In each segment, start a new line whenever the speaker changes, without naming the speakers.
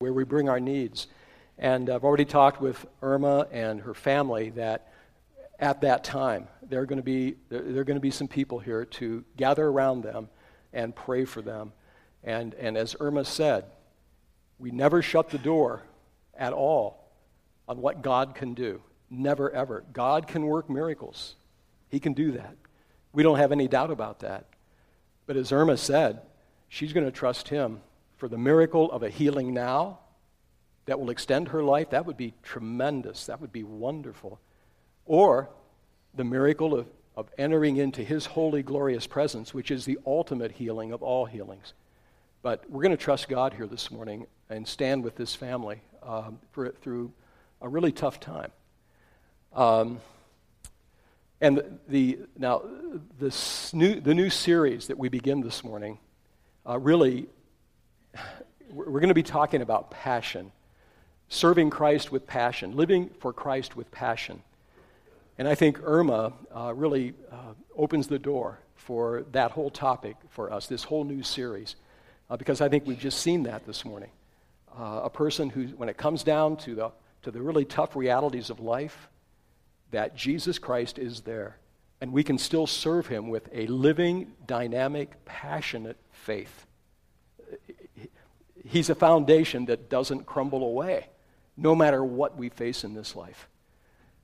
where we bring our needs. And I've already talked with Irma and her family that at that time, there are going to be, there are going to be some people here to gather around them and pray for them. And, and as Irma said, we never shut the door at all on what God can do. Never, ever. God can work miracles. He can do that. We don't have any doubt about that. But as Irma said, she's going to trust Him for the miracle of a healing now that will extend her life, that would be tremendous. That would be wonderful. Or the miracle of, of entering into his holy, glorious presence, which is the ultimate healing of all healings. But we're going to trust God here this morning and stand with this family um, for, through a really tough time. Um, and the, the, now this new, the new series that we begin this morning uh, really we're going to be talking about passion, serving Christ with passion, living for Christ with passion. And I think Irma uh, really uh, opens the door for that whole topic for us, this whole new series, uh, because I think we've just seen that this morning. Uh, a person who, when it comes down to the, to the really tough realities of life, that Jesus Christ is there. And we can still serve him with a living, dynamic, passionate faith he's a foundation that doesn't crumble away, no matter what we face in this life.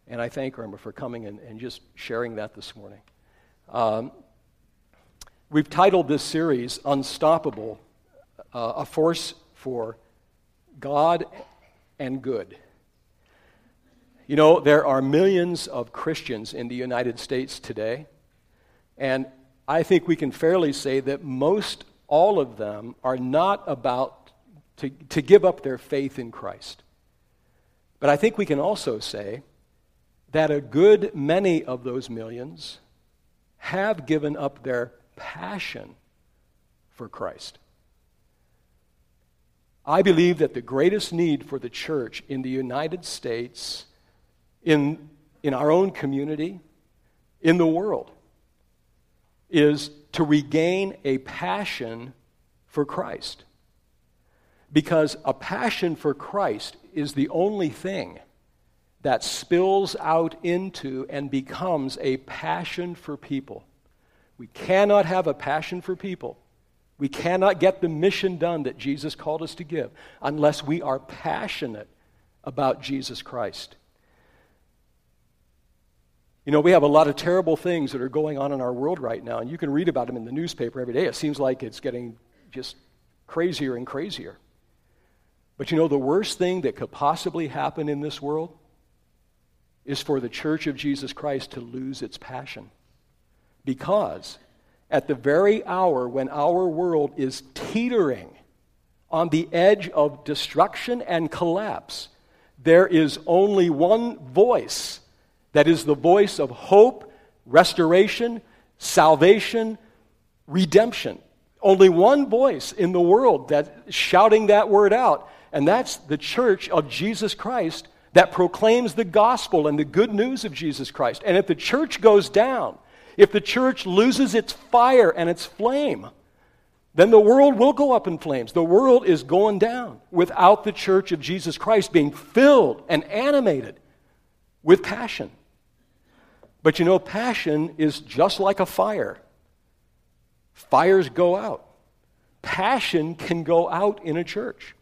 And I thank Irma for coming and, and just sharing that this morning. Um, we've titled this series Unstoppable uh, A Force for God and Good. You know, there are millions of Christians in the United States today, and I think we can fairly say that most all of them are not about to, to give up their faith in Christ. But I think we can also say that a good many of those millions have given up their passion for Christ. I believe that the greatest need for the church in the United States, in, in our own community, in the world, is to regain a passion for Christ. Because a passion for Christ is the only thing that spills out into and becomes a passion for people. We cannot have a passion for people. We cannot get the mission done that Jesus called us to give unless we are passionate about Jesus Christ. You know, we have a lot of terrible things that are going on in our world right now, and you can read about them in the newspaper every day. It seems like it's getting just crazier and crazier. But you know, the worst thing that could possibly happen in this world is for the church of Jesus Christ to lose its passion. Because at the very hour when our world is teetering on the edge of destruction and collapse, there is only one voice that is the voice of hope, restoration, salvation, redemption. Only one voice in the world that's shouting that word out, and that's the church of Jesus Christ that proclaims the gospel and the good news of Jesus Christ. And if the church goes down, if the church loses its fire and its flame, then the world will go up in flames. The world is going down without the church of Jesus Christ being filled and animated with passion. But you know, passion is just like a fire. Fires go out. Passion can go out in a church.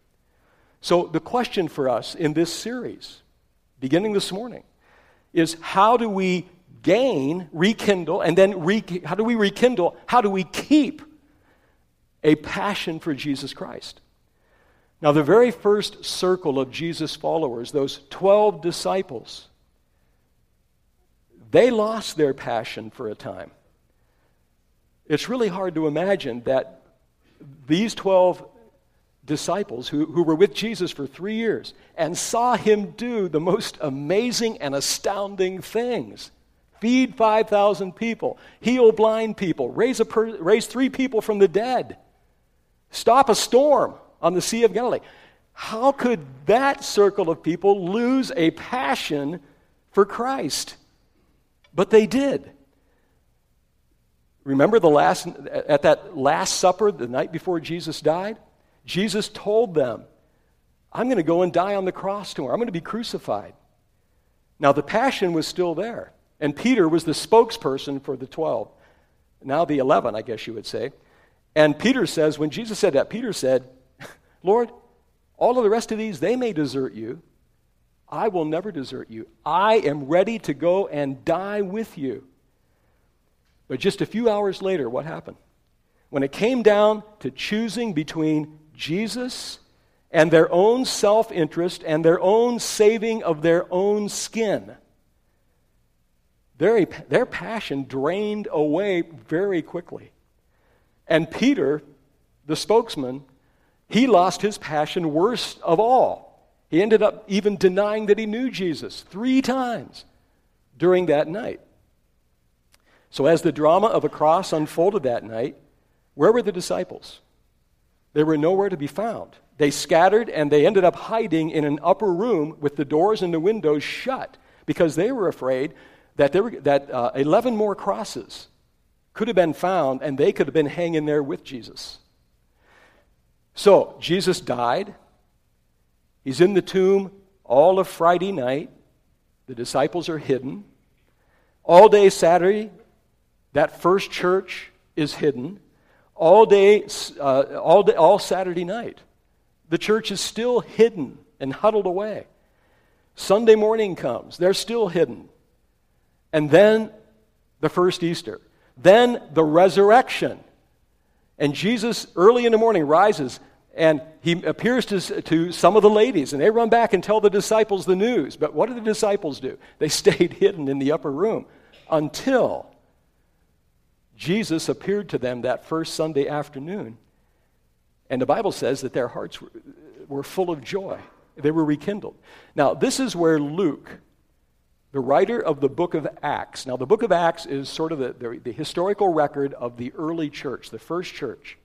So, the question for us in this series, beginning this morning, is how do we gain, rekindle, and then re- how do we rekindle, how do we keep a passion for Jesus Christ? Now, the very first circle of Jesus' followers, those 12 disciples, they lost their passion for a time. It's really hard to imagine that these 12 disciples who, who were with Jesus for three years and saw him do the most amazing and astounding things feed 5,000 people, heal blind people, raise, a per, raise three people from the dead, stop a storm on the Sea of Galilee. How could that circle of people lose a passion for Christ? But they did. Remember the last, at that Last Supper, the night before Jesus died? Jesus told them, I'm going to go and die on the cross tomorrow. I'm going to be crucified. Now, the passion was still there, and Peter was the spokesperson for the 12. Now, the 11, I guess you would say. And Peter says, when Jesus said that, Peter said, Lord, all of the rest of these, they may desert you. I will never desert you. I am ready to go and die with you. But just a few hours later, what happened? When it came down to choosing between Jesus and their own self interest and their own saving of their own skin, their, their passion drained away very quickly. And Peter, the spokesman, he lost his passion worst of all. He ended up even denying that he knew Jesus three times during that night. So, as the drama of a cross unfolded that night, where were the disciples? They were nowhere to be found. They scattered and they ended up hiding in an upper room with the doors and the windows shut because they were afraid that, were, that uh, 11 more crosses could have been found and they could have been hanging there with Jesus. So, Jesus died. He's in the tomb all of Friday night. The disciples are hidden. All day Saturday, that first church is hidden all day, uh, all, day, all Saturday night. The church is still hidden and huddled away. Sunday morning comes, they're still hidden. And then the first Easter. Then the resurrection. And Jesus, early in the morning, rises and he appears to, to some of the ladies, and they run back and tell the disciples the news. But what do the disciples do? They stayed hidden in the upper room until Jesus appeared to them that first Sunday afternoon. And the Bible says that their hearts were, were full of joy. They were rekindled. Now, this is where Luke, the writer of the book of Acts, now the book of Acts is sort of the, the, the historical record of the early church, the first church.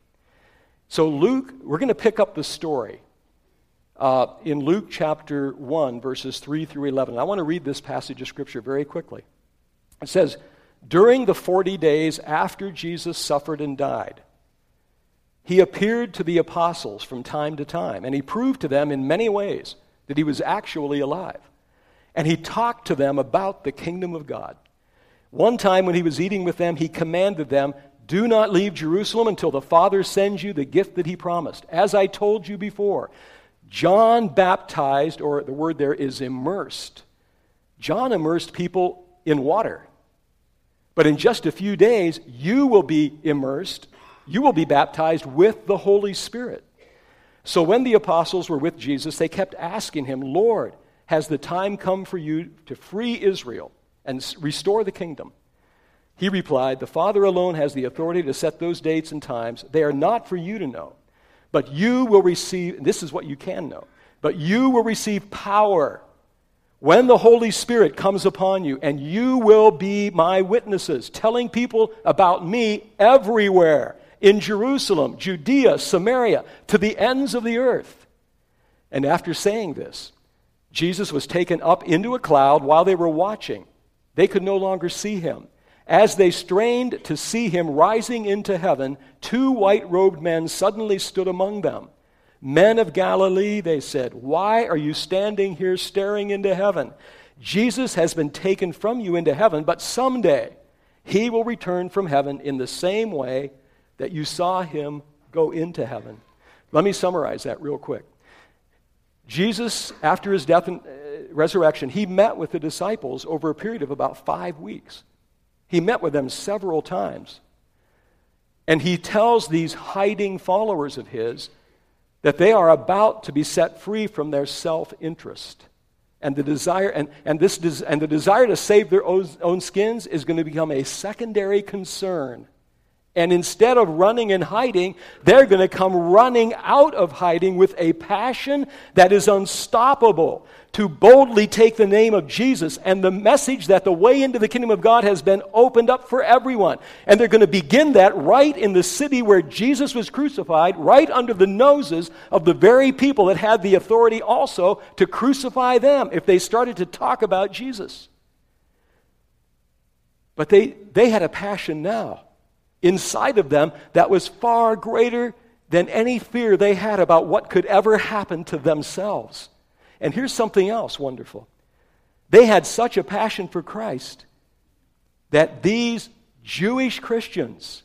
So, Luke, we're going to pick up the story uh, in Luke chapter 1, verses 3 through 11. I want to read this passage of Scripture very quickly. It says, during the 40 days after Jesus suffered and died, he appeared to the apostles from time to time, and he proved to them in many ways that he was actually alive. And he talked to them about the kingdom of God. One time when he was eating with them, he commanded them, Do not leave Jerusalem until the Father sends you the gift that he promised. As I told you before, John baptized, or the word there is immersed. John immersed people in water. But in just a few days, you will be immersed, you will be baptized with the Holy Spirit. So when the apostles were with Jesus, they kept asking him, Lord, has the time come for you to free Israel and restore the kingdom? He replied, The Father alone has the authority to set those dates and times. They are not for you to know, but you will receive, this is what you can know, but you will receive power when the Holy Spirit comes upon you, and you will be my witnesses, telling people about me everywhere in Jerusalem, Judea, Samaria, to the ends of the earth. And after saying this, Jesus was taken up into a cloud while they were watching. They could no longer see him. As they strained to see him rising into heaven, two white robed men suddenly stood among them. Men of Galilee, they said, why are you standing here staring into heaven? Jesus has been taken from you into heaven, but someday he will return from heaven in the same way that you saw him go into heaven. Let me summarize that real quick. Jesus, after his death and uh, resurrection, he met with the disciples over a period of about five weeks. He met with them several times. And he tells these hiding followers of his that they are about to be set free from their self interest. And the desire and, and, this des, and the desire to save their own, own skins is going to become a secondary concern and instead of running and hiding, they're going to come running out of hiding with a passion that is unstoppable to boldly take the name of Jesus and the message that the way into the kingdom of God has been opened up for everyone. And they're going to begin that right in the city where Jesus was crucified, right under the noses of the very people that had the authority also to crucify them if they started to talk about Jesus. But they, they had a passion now inside of them that was far greater than any fear they had about what could ever happen to themselves. And here's something else wonderful they had such a passion for Christ that these Jewish Christians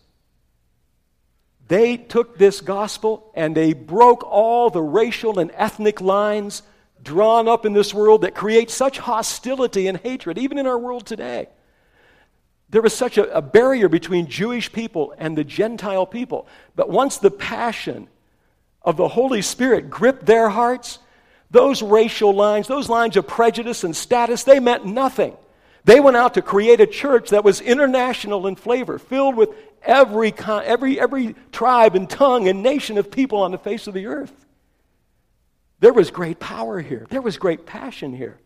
they took this gospel and they broke all the racial and ethnic lines drawn up in this world that create such hostility and hatred, even in our world today. There was such a, a, barrier between Jewish people and the Gentile people. But once the passion of the Holy Spirit gripped their hearts, those racial lines, those lines of prejudice and status, they meant nothing. They went out to create a church that was international in flavor, filled with every, every, every tribe and tongue and nation of people on the face of the earth. There was great power here, there was great passion here.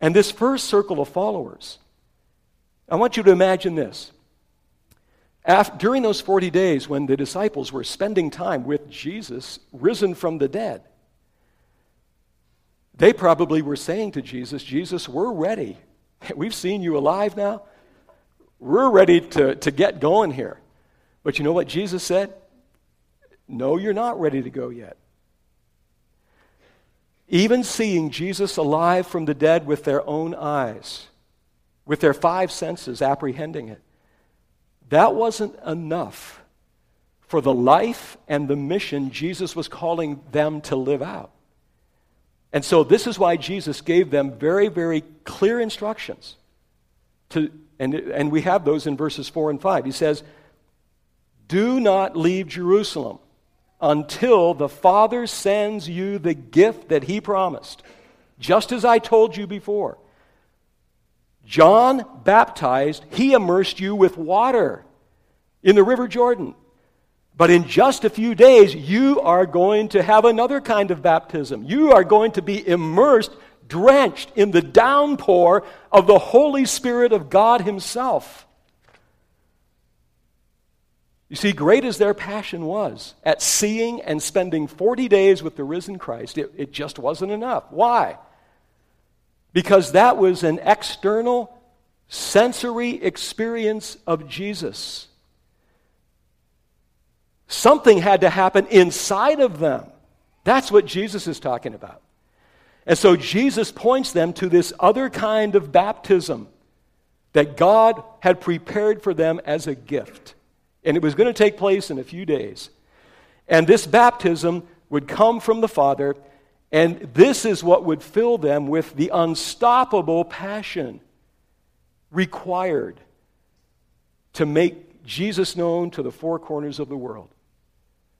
And this first circle of followers, I want you to imagine this. After, during those 40 days when the disciples were spending time with Jesus, risen from the dead, they probably were saying to Jesus, Jesus, we're ready. We've seen you alive now. We're ready to, to get going here. But you know what Jesus said? No, you're not ready to go yet. Even seeing Jesus alive from the dead with their own eyes, with their five senses apprehending it, that wasn't enough for the life and the mission Jesus was calling them to live out. And so, this is why Jesus gave them very, very clear instructions. To, and, and we have those in verses 4 and 5. He says, Do not leave Jerusalem until the Father sends you the gift that He promised, just as I told you before. John baptized, he immersed you with water in the River Jordan. But in just a few days, you are going to have another kind of baptism. You are going to be immersed, drenched in the downpour of the Holy Spirit of God Himself. You see, great as their passion was at seeing and spending 40 days with the risen Christ, it, it just wasn't enough. Why? Because that was an external, sensory experience of Jesus. Something had to happen inside of them. That's what Jesus is talking about. And so Jesus points them to this other kind of baptism that God had prepared for them as a gift. And it was going to take place in a few days. And this baptism would come from the Father, and this is what would fill them with the unstoppable passion required to make Jesus known to the four corners of the world.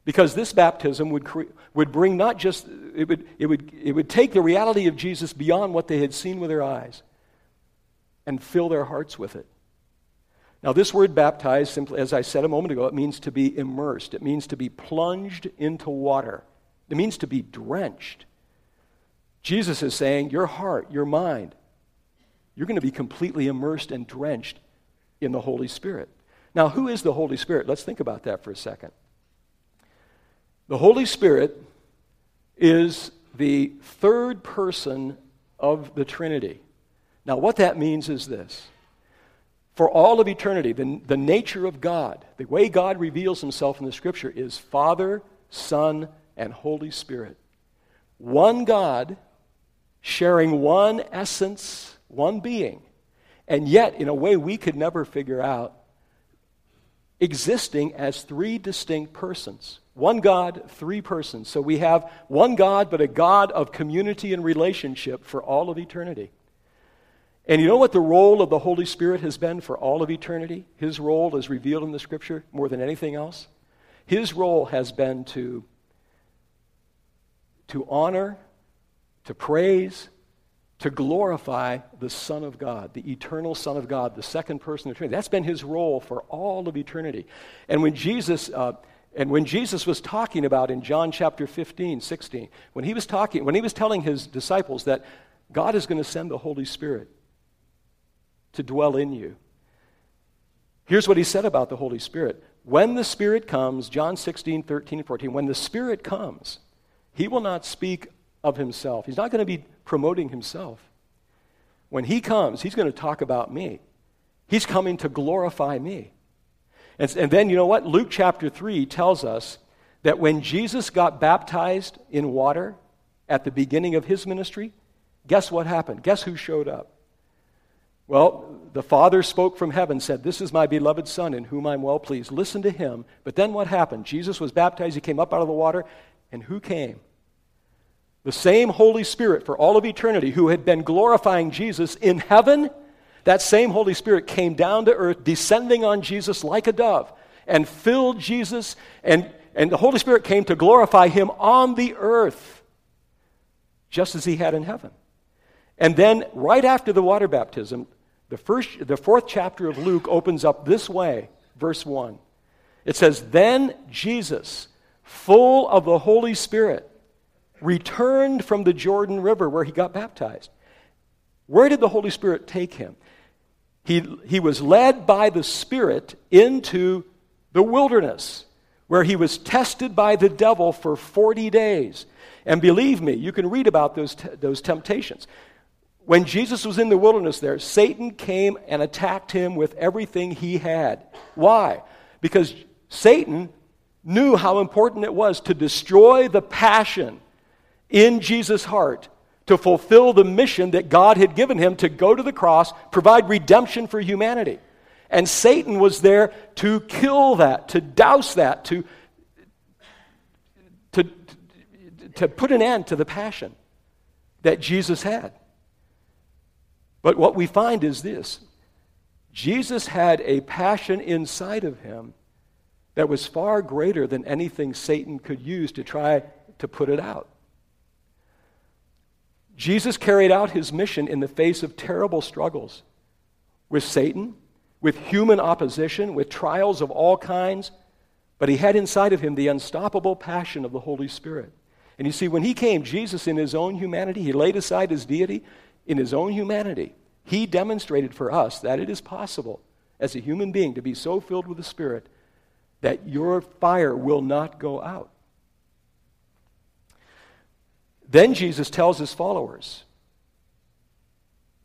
Because this baptism would, cre- would bring not just, it would, it, would, it would take the reality of Jesus beyond what they had seen with their eyes and fill their hearts with it. Now, this word baptized, simply, as I said a moment ago, it means to be immersed. It means to be plunged into water. It means to be drenched. Jesus is saying, Your heart, your mind, you're going to be completely immersed and drenched in the Holy Spirit. Now, who is the Holy Spirit? Let's think about that for a second. The Holy Spirit is the third person of the Trinity. Now, what that means is this for all of eternity, the, the nature of God, the way God reveals himself in the scripture is Father, Son, and Holy Spirit. One God sharing one essence, one being, and yet, in a way we could never figure out, existing as three distinct persons. One God, three persons. So we have one God, but a God of community and relationship for all of eternity. And you know what the role of the Holy Spirit has been for all of eternity? His role is revealed in the Scripture more than anything else. His role has been to, to honor, to praise, to glorify the Son of God, the eternal Son of God, the second person of the Trinity. That's been his role for all of eternity. And when Jesus. Uh, and when Jesus was talking about in John chapter 15, 16, when he was talking, when he was telling his disciples that God is going to send the Holy Spirit, to dwell in you. Here's what he said about the Holy Spirit. When the Spirit comes, John 16, 13, 14, when the Spirit comes, he will not speak of himself. He's not going to be promoting himself. When he comes, he's going to talk about me. He's coming to glorify me. And, and then, you know what? Luke chapter 3 tells us that when Jesus got baptized in water at the beginning of his ministry, guess what happened? Guess who showed up? Well, the Father spoke from heaven, said, This is my beloved Son in whom I'm well pleased. Listen to him. But then what happened? Jesus was baptized, he came up out of the water, and who came? The same Holy Spirit for all of eternity who had been glorifying Jesus in heaven. That same Holy Spirit came down to earth, descending on Jesus like a dove, and filled Jesus, and, and the Holy Spirit came to glorify him on the earth, just as he had in heaven. And then, right after the water baptism, the, first, the fourth chapter of Luke opens up this way, verse 1. It says, Then Jesus, full of the Holy Spirit, returned from the Jordan River where he got baptized. Where did the Holy Spirit take him? He, he was led by the Spirit into the wilderness where he was tested by the devil for 40 days. And believe me, you can read about those, t- those temptations. When Jesus was in the wilderness there, Satan came and attacked him with everything he had. Why? Because Satan knew how important it was to destroy the passion in Jesus' heart to fulfill the mission that God had given him to go to the cross, provide redemption for humanity. And Satan was there to kill that, to douse that, to, to, to put an end to the passion that Jesus had. But what we find is this Jesus had a passion inside of him that was far greater than anything Satan could use to try to put it out. Jesus carried out his mission in the face of terrible struggles with Satan, with human opposition, with trials of all kinds, but he had inside of him the unstoppable passion of the Holy Spirit. And you see, when he came, Jesus, in his own humanity, he laid aside his deity in his own humanity, he demonstrated for us that it is possible as a human being to be so filled with the Spirit that your fire will not go out. Then Jesus tells his followers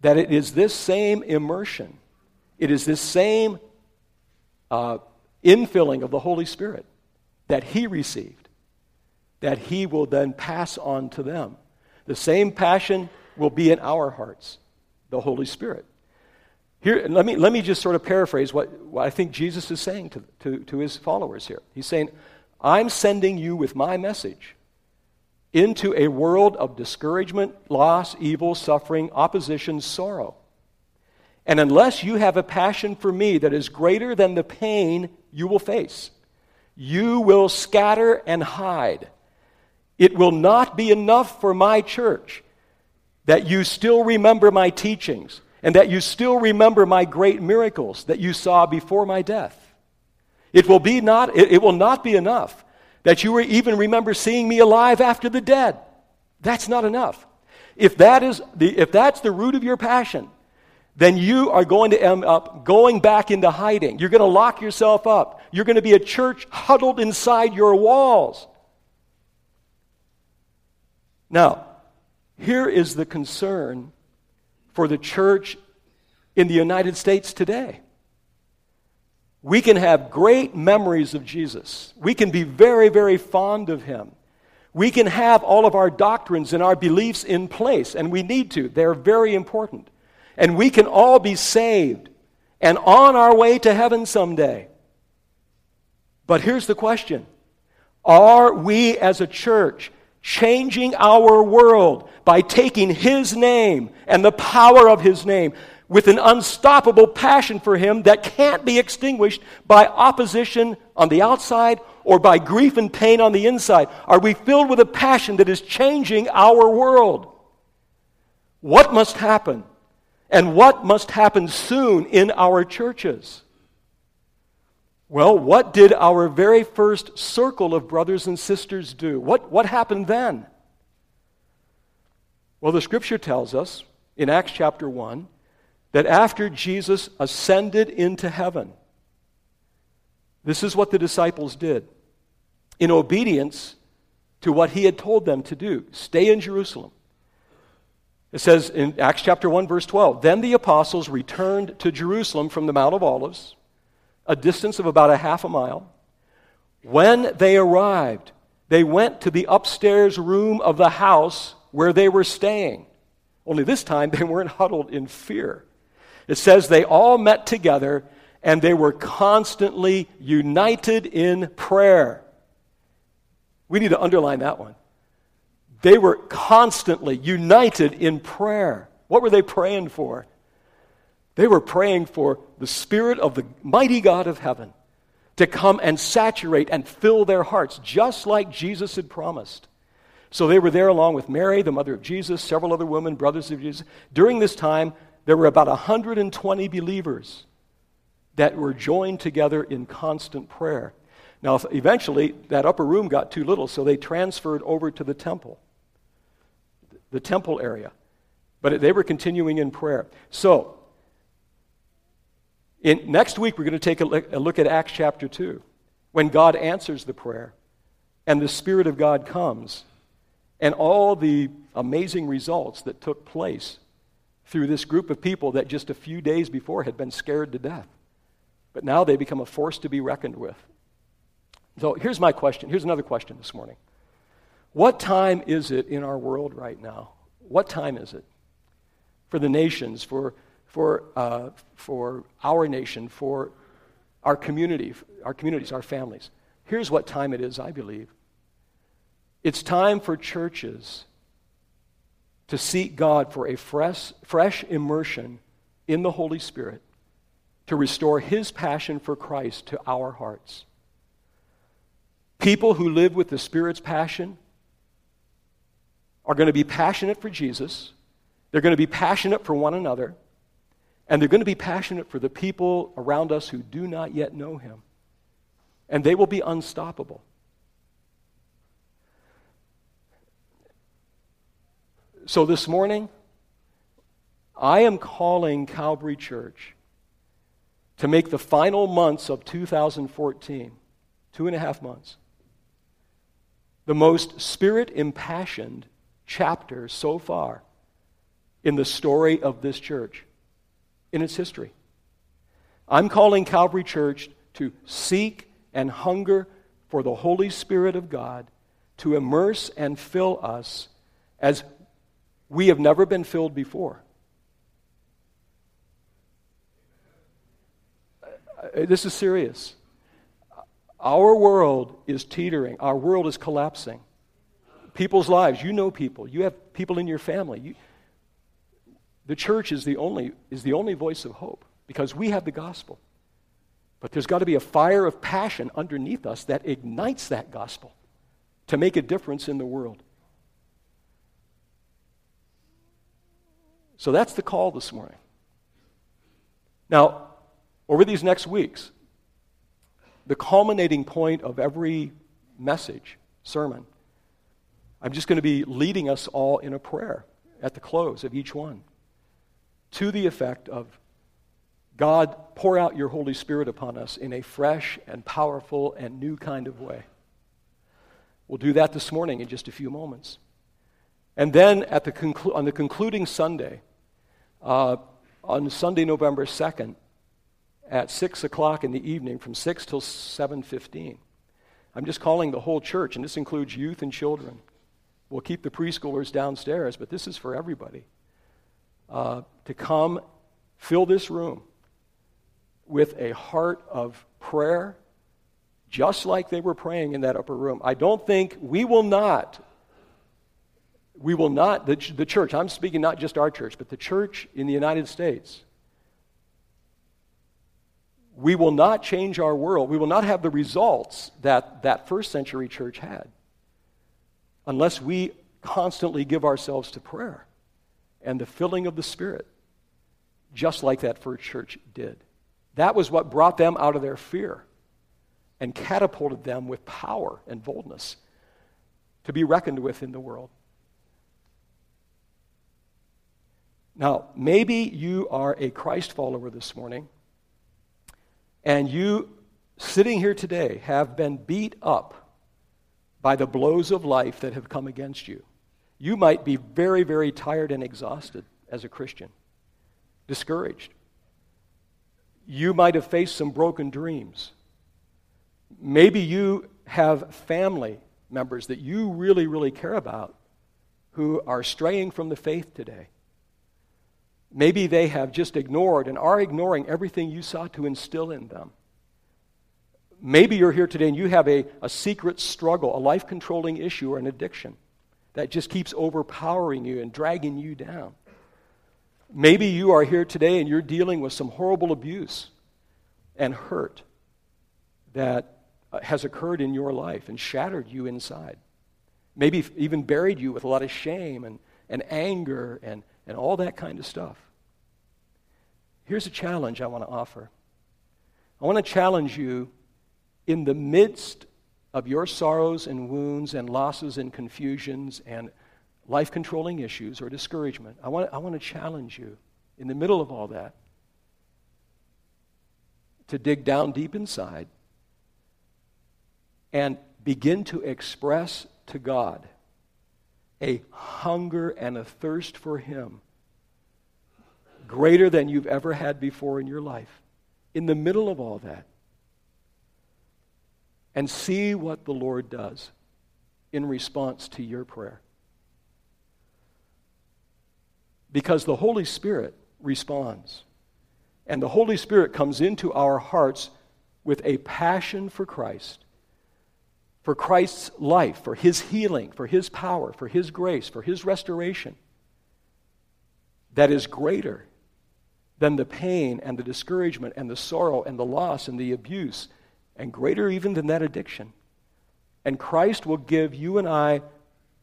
that it is this same immersion, it is this same uh, infilling of the Holy Spirit that he received, that he will then pass on to them. The same passion will be in our hearts, the Holy Spirit. Here, let me, let me just sort of paraphrase what, what I think Jesus is saying to, to, to his followers here. He's saying, I'm sending you with my message into a world of discouragement, loss, evil, suffering, opposition, sorrow. And unless you have a passion for me that is greater than the pain you will face, you will scatter and hide. It will not be enough for my church that you still remember my teachings and that you still remember my great miracles that you saw before my death. It will, be not, it, it will not be enough that you even remember seeing me alive after the dead. That's not enough. If, that is the, if that's the root of your passion, then you are going to end up going back into hiding. You're going to lock yourself up. You're going to be a church huddled inside your walls. Now, here is the concern for the church in the United States today. We can have great memories of Jesus. We can be very, very fond of him. We can have all of our doctrines and our beliefs in place, and we need to. They're very important. And we can all be saved and on our way to heaven someday. But here's the question Are we as a church changing our world by taking His name and the power of His name with an unstoppable passion for Him that can't be extinguished by opposition on the outside or by grief and pain on the inside? Are we filled with a passion that is changing our world? What must happen? And what must happen soon in our churches? Well, what did our very first circle of brothers and sisters do? What, what happened then? Well, the scripture tells us in Acts chapter 1 that after Jesus ascended into heaven, this is what the disciples did in obedience to what he had told them to do stay in Jerusalem. It says in Acts chapter 1, verse 12 Then the apostles returned to Jerusalem from the Mount of Olives a distance of about a half a mile. When they arrived, they went to the upstairs room of the house where they were staying. Only this time they weren't huddled in fear. It says they all met together and they were constantly united in prayer. We need to underline that one. They were constantly united in prayer. What were they praying for? They were praying for the Spirit of the mighty God of heaven to come and saturate and fill their hearts, just like Jesus had promised. So they were there along with Mary, the mother of Jesus, several other women, brothers of Jesus. During this time, there were about 120 believers that were joined together in constant prayer. Now, eventually, that upper room got too little, so they transferred over to the temple, the temple area. But they were continuing in prayer. So, in, next week, we're going to take a look, a look at Acts chapter 2, when God answers the prayer and the Spirit of God comes, and all the amazing results that took place through this group of people that just a few days before had been scared to death. But now they become a force to be reckoned with. So here's my question. Here's another question this morning. What time is it in our world right now? What time is it for the nations, for for, uh, for our nation, for our community, our communities, our families. Here's what time it is, I believe. It's time for churches to seek God for a fresh, fresh immersion in the Holy Spirit to restore His passion for Christ to our hearts. People who live with the Spirit's passion are going to be passionate for Jesus, they're going to be passionate for one another, and they're going to be passionate for the people around us who do not yet know him. And they will be unstoppable. So this morning, I am calling Calvary Church to make the final months of 2014, two and a half months, the most spirit impassioned chapter so far in the story of this church in its history. I'm calling Calvary Church to seek and hunger for the Holy Spirit of God to immerse and fill us as we have never been filled before. Uh, this is serious. Our world is teetering, our world is collapsing. People's lives, you know people, you have people in your family. You, the church is the only, is the only voice of hope because we have the gospel. But there's got to be a fire of passion underneath us that ignites that gospel to make a difference in the world. So that's the call this morning. Now, over these next weeks, the culminating point of every message, sermon, I'm just going to be leading us all in a prayer at the close of each one to the effect of God, pour out your Holy Spirit upon us in a fresh and powerful and new kind of way. We'll do that this morning in just a few moments. And then at the conclu- on the concluding Sunday, uh, on Sunday, November 2nd, at 6 o'clock in the evening, from 6 till 7.15, I'm just calling the whole church, and this includes youth and children. We'll keep the preschoolers downstairs, but this is for everybody uh, to come fill this room with a heart of prayer, just like they were praying in that upper room. I don't think we will not, we will not, the, the church, I'm speaking not just our church, but the church in the United States. We will not change our world. We will not have the results that that first century church had unless we constantly give ourselves to prayer and the filling of the Spirit, just like that first church did. That was what brought them out of their fear and catapulted them with power and boldness to be reckoned with in the world. Now, maybe you are a Christ follower this morning, and you, sitting here today, have been beat up by the blows of life that have come against you. You might be very, very tired and exhausted as a Christian, discouraged. You might have faced some broken dreams. Maybe you have family members that you really, really care about who are straying from the faith today. Maybe they have just ignored and are ignoring everything you sought to instill in them. Maybe you're here today and you have a, a secret struggle, a life controlling issue, or an addiction that just keeps overpowering you and dragging you down. Maybe you are here today and you're dealing with some horrible abuse and hurt that uh, has occurred in your life and shattered you inside. Maybe even buried you with a lot of shame and, and anger and, and all that kind of stuff. Here's a challenge I want to offer. I want to challenge you in the midst of your sorrows and wounds and losses and confusions and life controlling issues or discouragement. I want, I want to challenge you in the middle of all that to dig down deep inside and begin to express to God a hunger and a thirst for Him greater than you've ever had before in your life. In the middle of all that, and see what the Lord does in response to your prayer. Because the Holy Spirit responds. And the Holy Spirit comes into our hearts with a passion for Christ, for Christ's life, for His healing, for His power, for His grace, for His restoration that is greater than the pain and the discouragement and the sorrow and the loss and the abuse and greater even than that addiction. And Christ will give you and I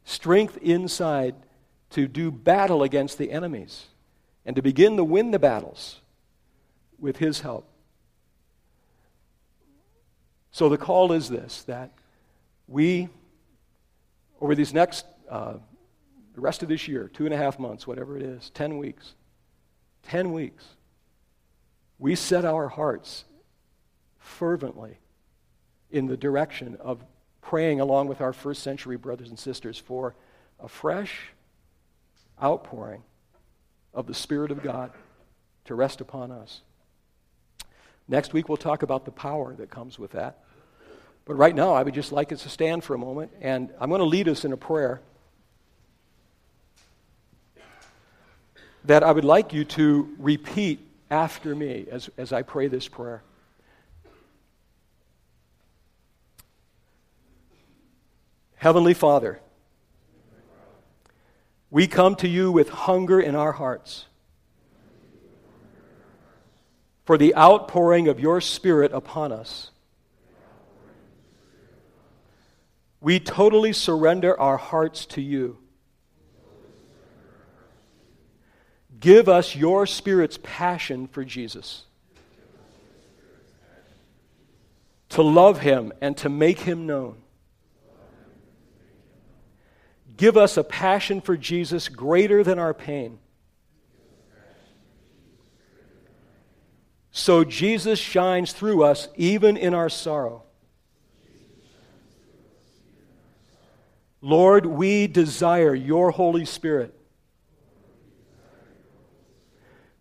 strength inside to do battle against the enemies and to begin to win the battles with His help. So the call is this that we, over these next, uh, the rest of this year, two and a half months, whatever it is, 10 weeks, 10 weeks, we set our hearts fervently in the direction of praying along with our first century brothers and sisters for a fresh outpouring of the Spirit of God to rest upon us. Next week, we'll talk about the power that comes with that. But right now, I would just like us to stand for a moment, and I'm going to lead us in a prayer that I would like you to repeat after me as, as I pray this prayer. Heavenly Father, we come to you with hunger in our hearts for the outpouring of your Spirit upon us. We totally surrender our hearts to you. Give us your Spirit's passion for Jesus, to love him and to make him known. Give us a passion for Jesus greater than our pain. So Jesus shines through us even in our sorrow. Lord, we desire your Holy Spirit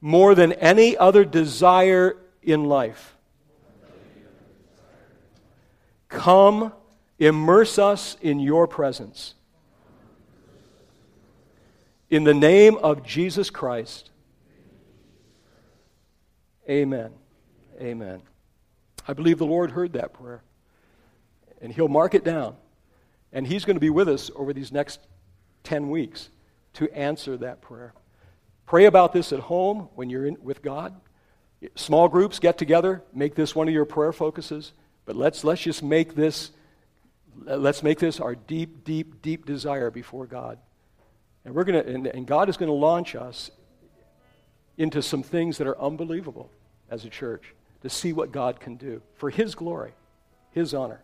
more than any other desire in life. Come, immerse us in your presence. In the name of Jesus Christ. Amen. Amen. I believe the Lord heard that prayer. And He'll mark it down. And He's going to be with us over these next 10 weeks to answer that prayer. Pray about this at home when you're in, with God. Small groups get together, make this one of your prayer focuses. But let's, let's just make this, let's make this our deep, deep, deep desire before God. And, we're gonna, and, and God is going to launch us into some things that are unbelievable as a church to see what God can do for His glory, His honor.